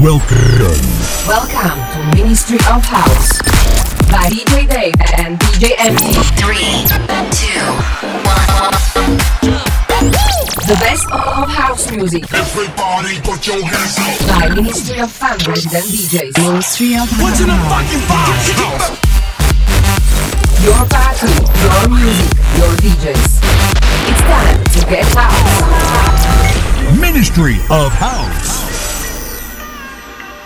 Welcome. Welcome to Ministry of House by DJ Dave and DJ MT. Three, two, one. The best of house music. Everybody put your hands up. By Ministry of Fun Resident DJs. Ministry of House. What's in the fucking box? Your party, your music, your DJs. It's time to get house. Ministry of House.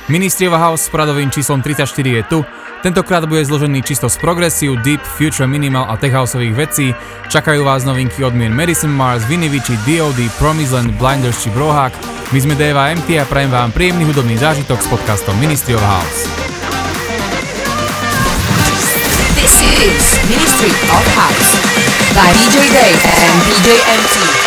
Ministry of House s poradovým číslom 34 je tu. Tentokrát bude zložený čisto z progresiu, deep, future, minimal a tech houseových vecí. Čakajú vás novinky od mien Madison Mars, Vinivici, DOD, Promisland, Blinders či Brohak. My sme Deva MT a prajem vám príjemný hudobný zážitok s podcastom Ministry of House. This is Ministry of House by DJ Dave and DJ MT.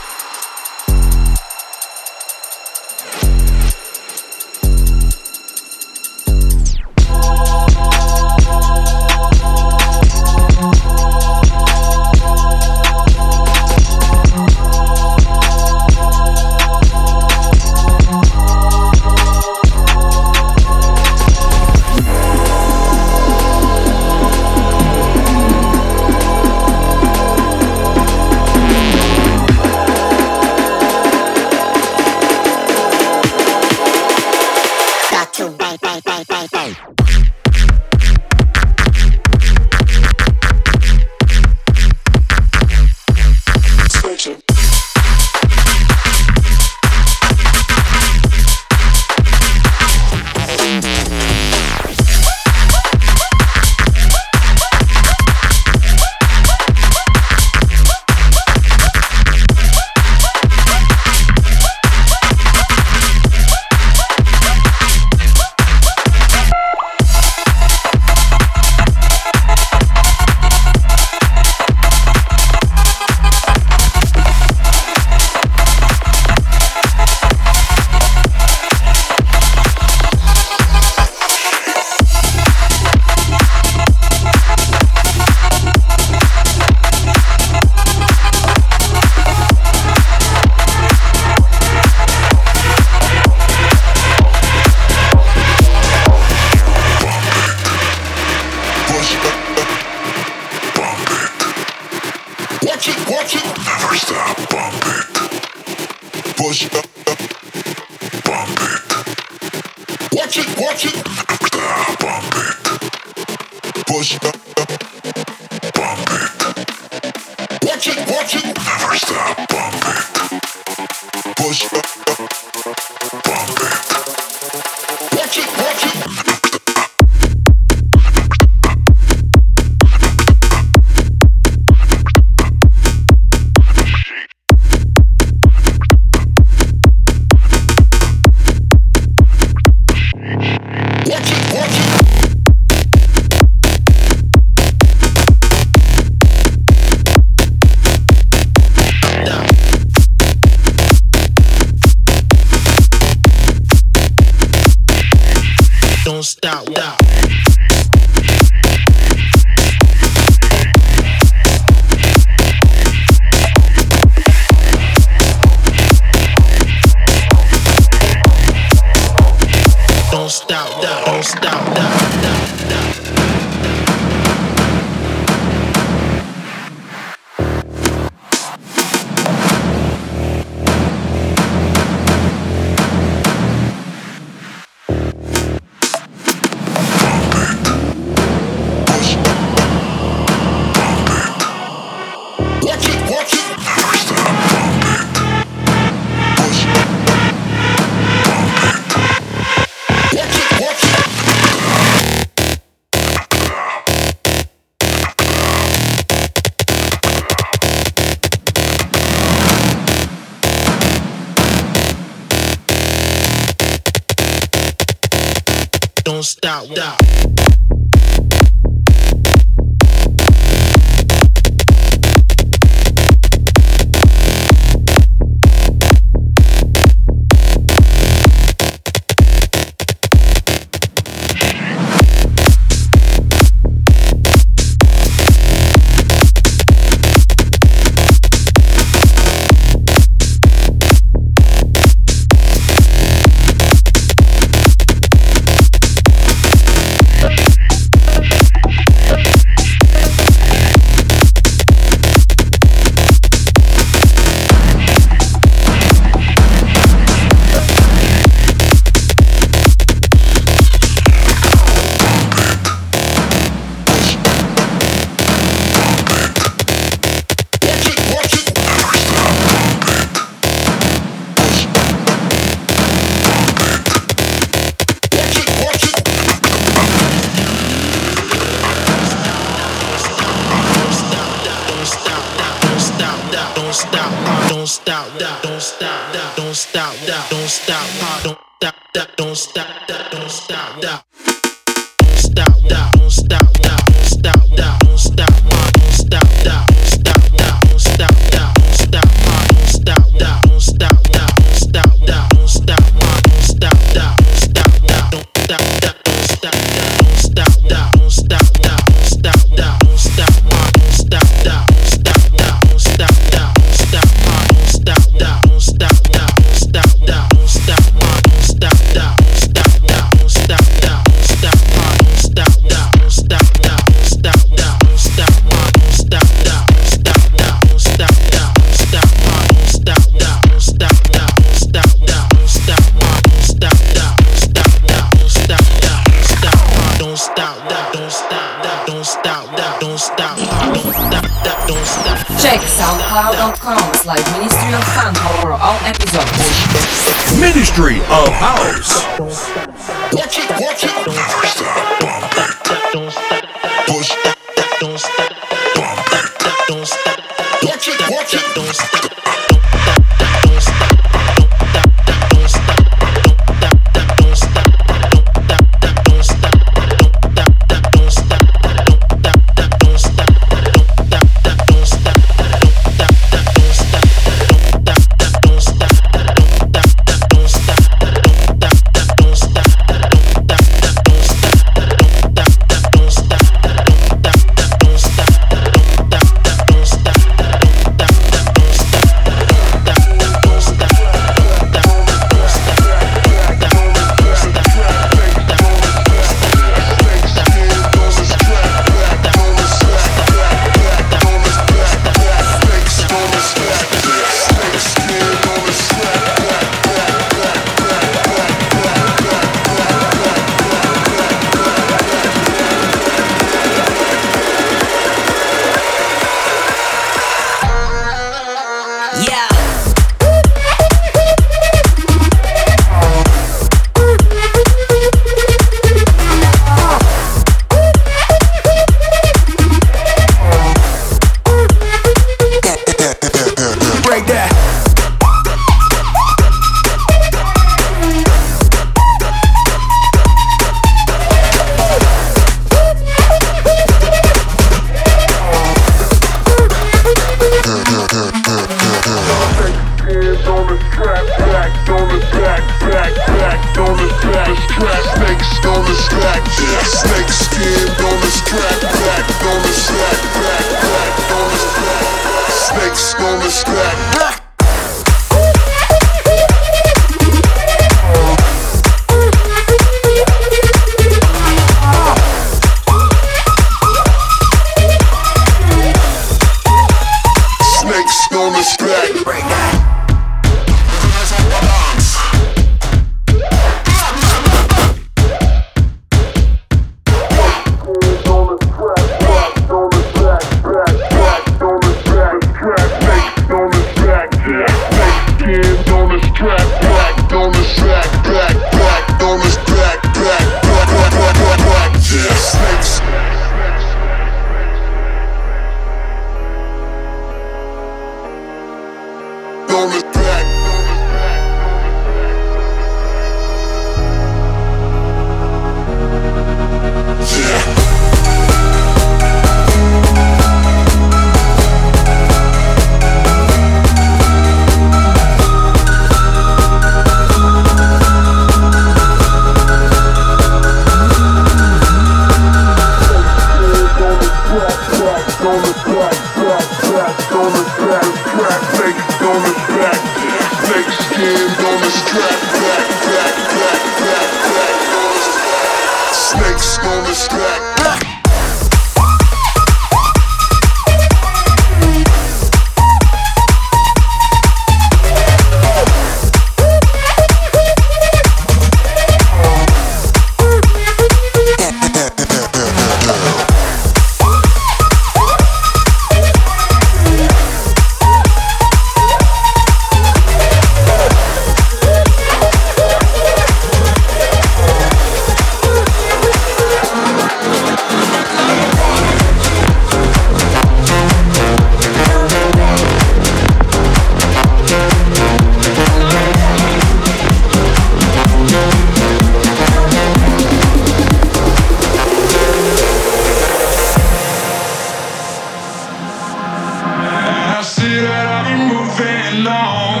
moving on,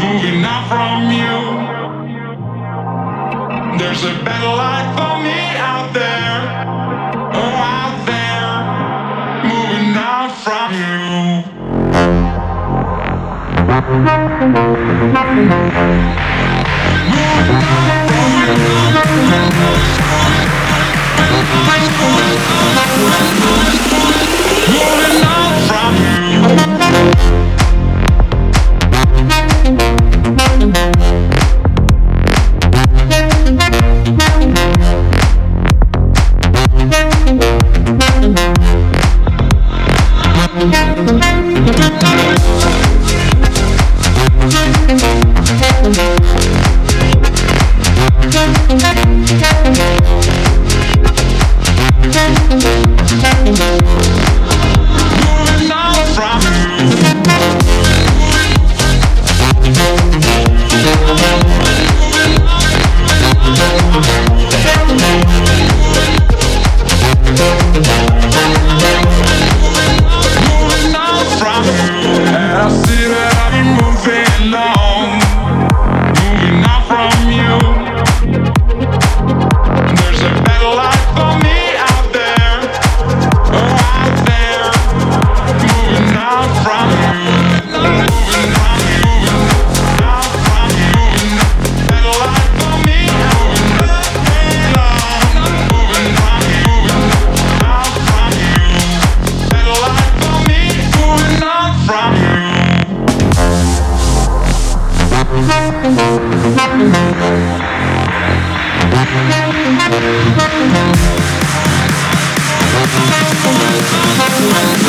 moving on from you. There's a better life for me out there, oh out there, moving on from you. Moving on from you. Moving on from you. Thank you.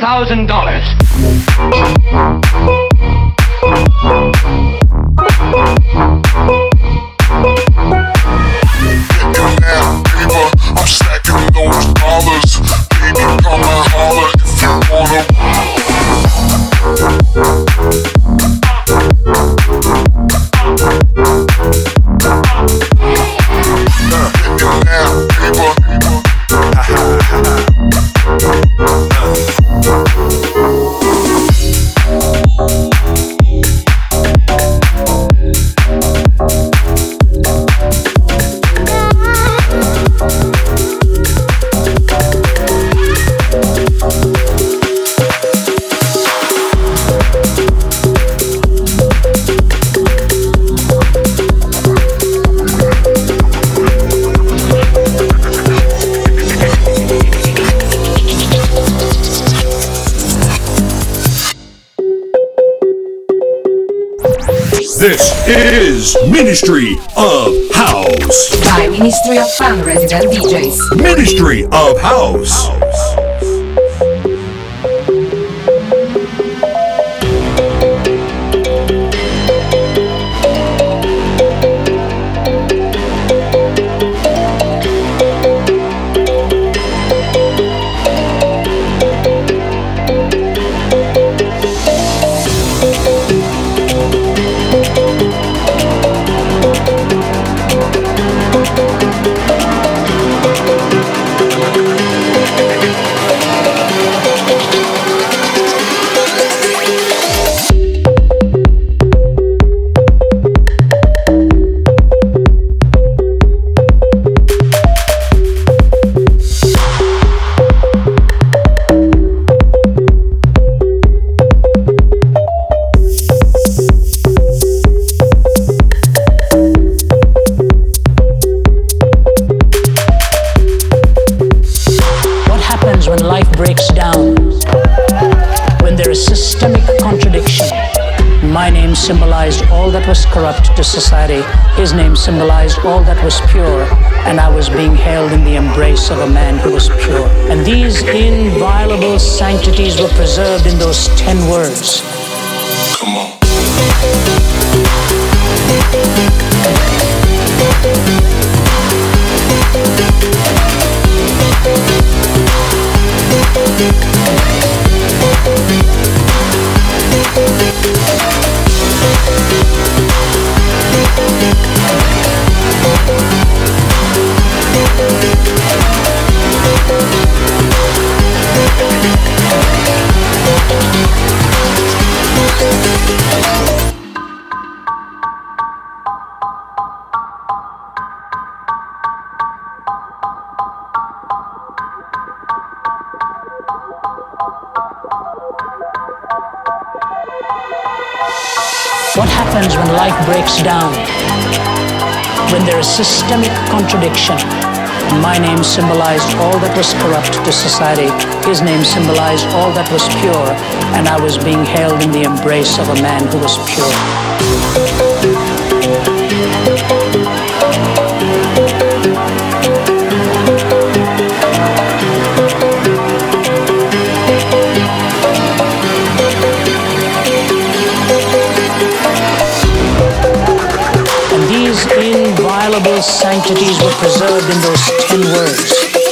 $10,000. resident DJs. Ministry of House. His name symbolized all that was pure, and I was being held in the embrace of a man who was pure. And these inviolable sanctities were preserved in those ten words. to society, his name symbolized all that was pure, and I was being held in the embrace of a man who was pure. inviolable sanctities were preserved in those ten words.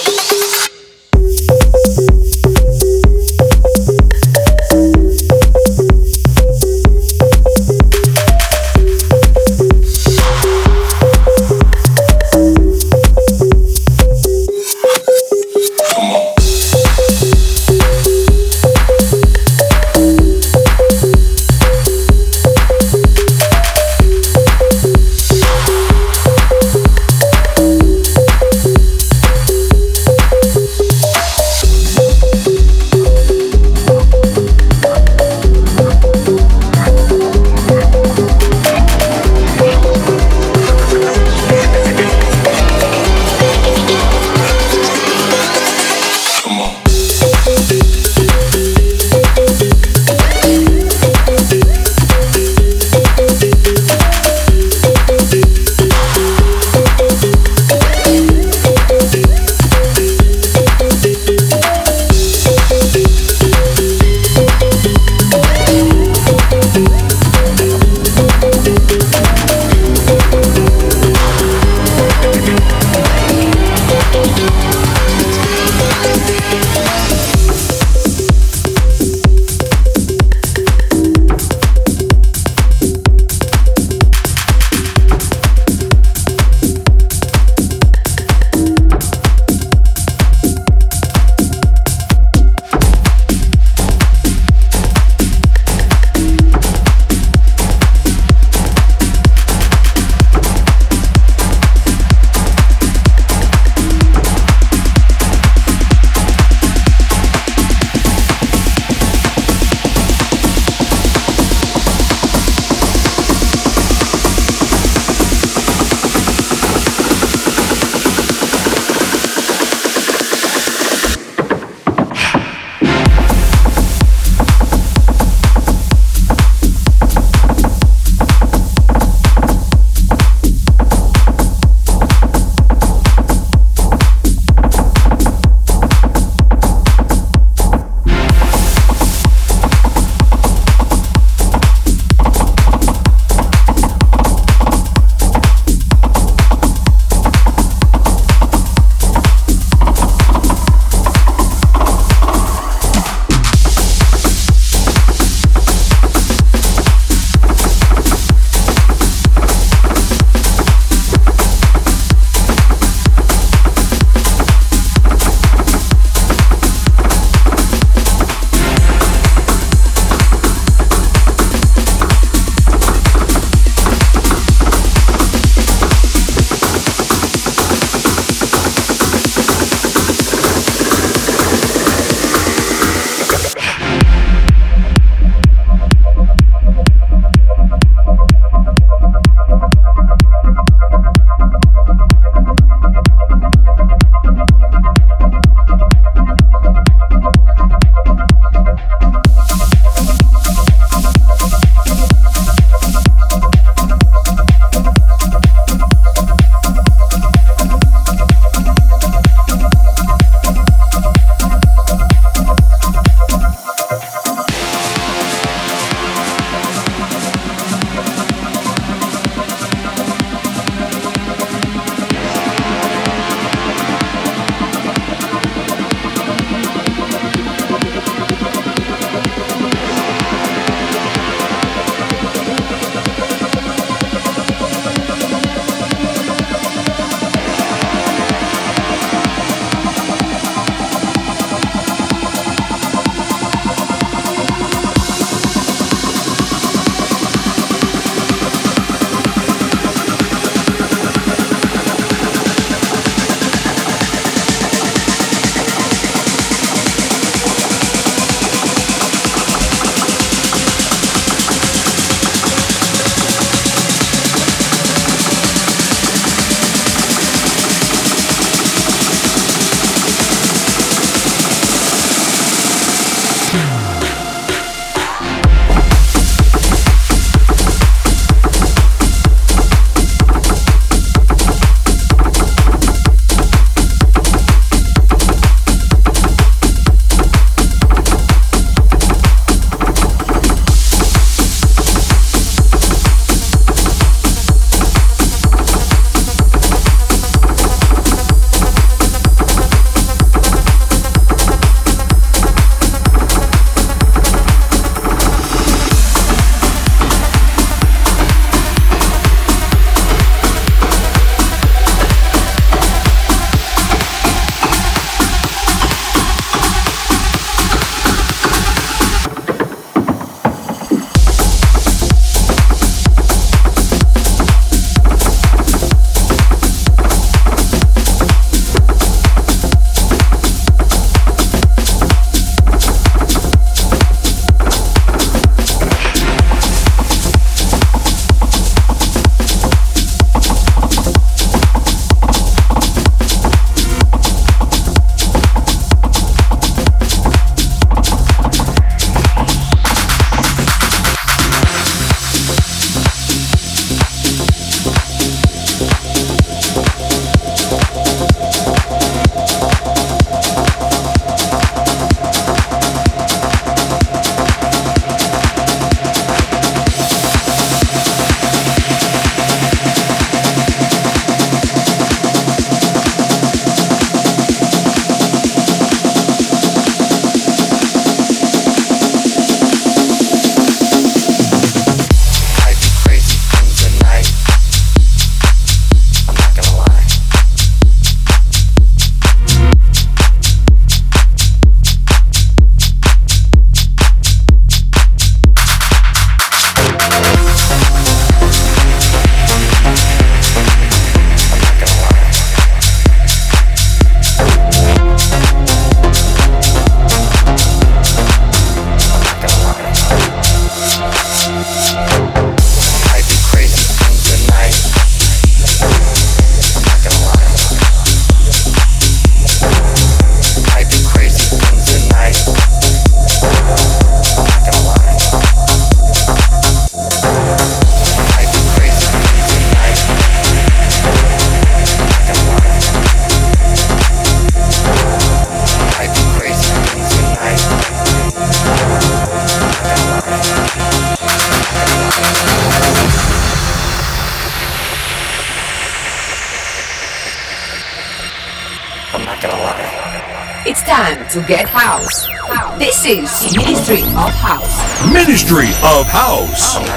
history of house.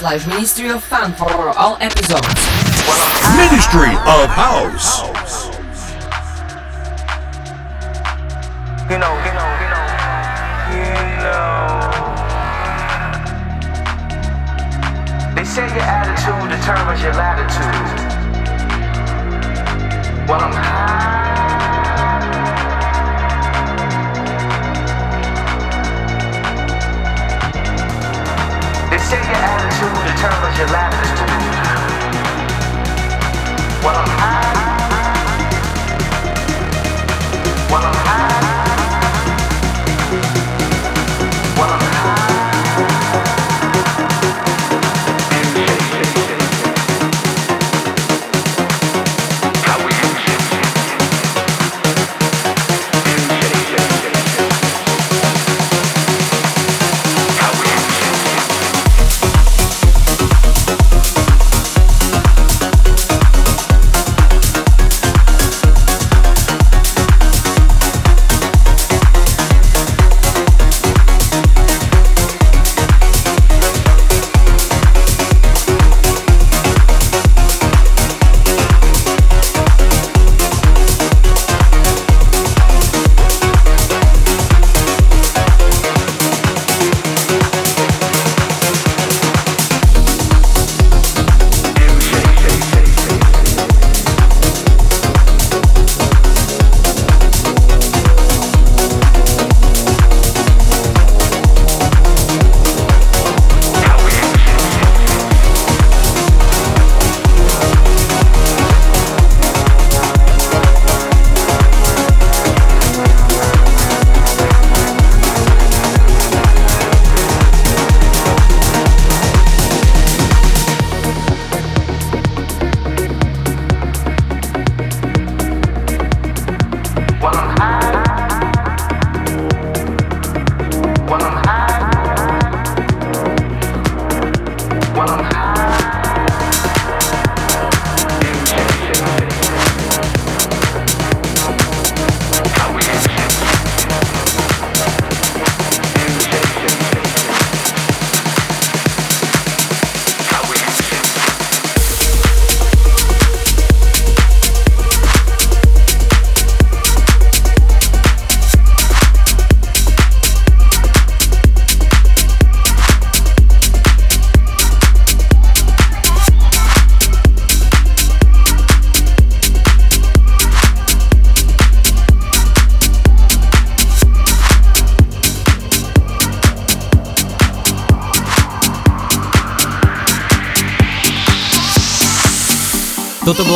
slash Ministry of Fun for all episodes. Ministry of House.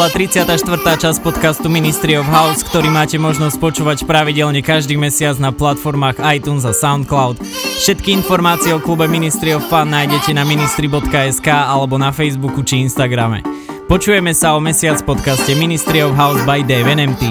Bola 34. časť podcastu Ministry of House, ktorý máte možnosť počúvať pravidelne každý mesiac na platformách iTunes a SoundCloud. Všetky informácie o klube Ministry of Fun nájdete na ministry.sk alebo na Facebooku či Instagrame. Počujeme sa o mesiac v podcaste Ministry of House by Dave NMT.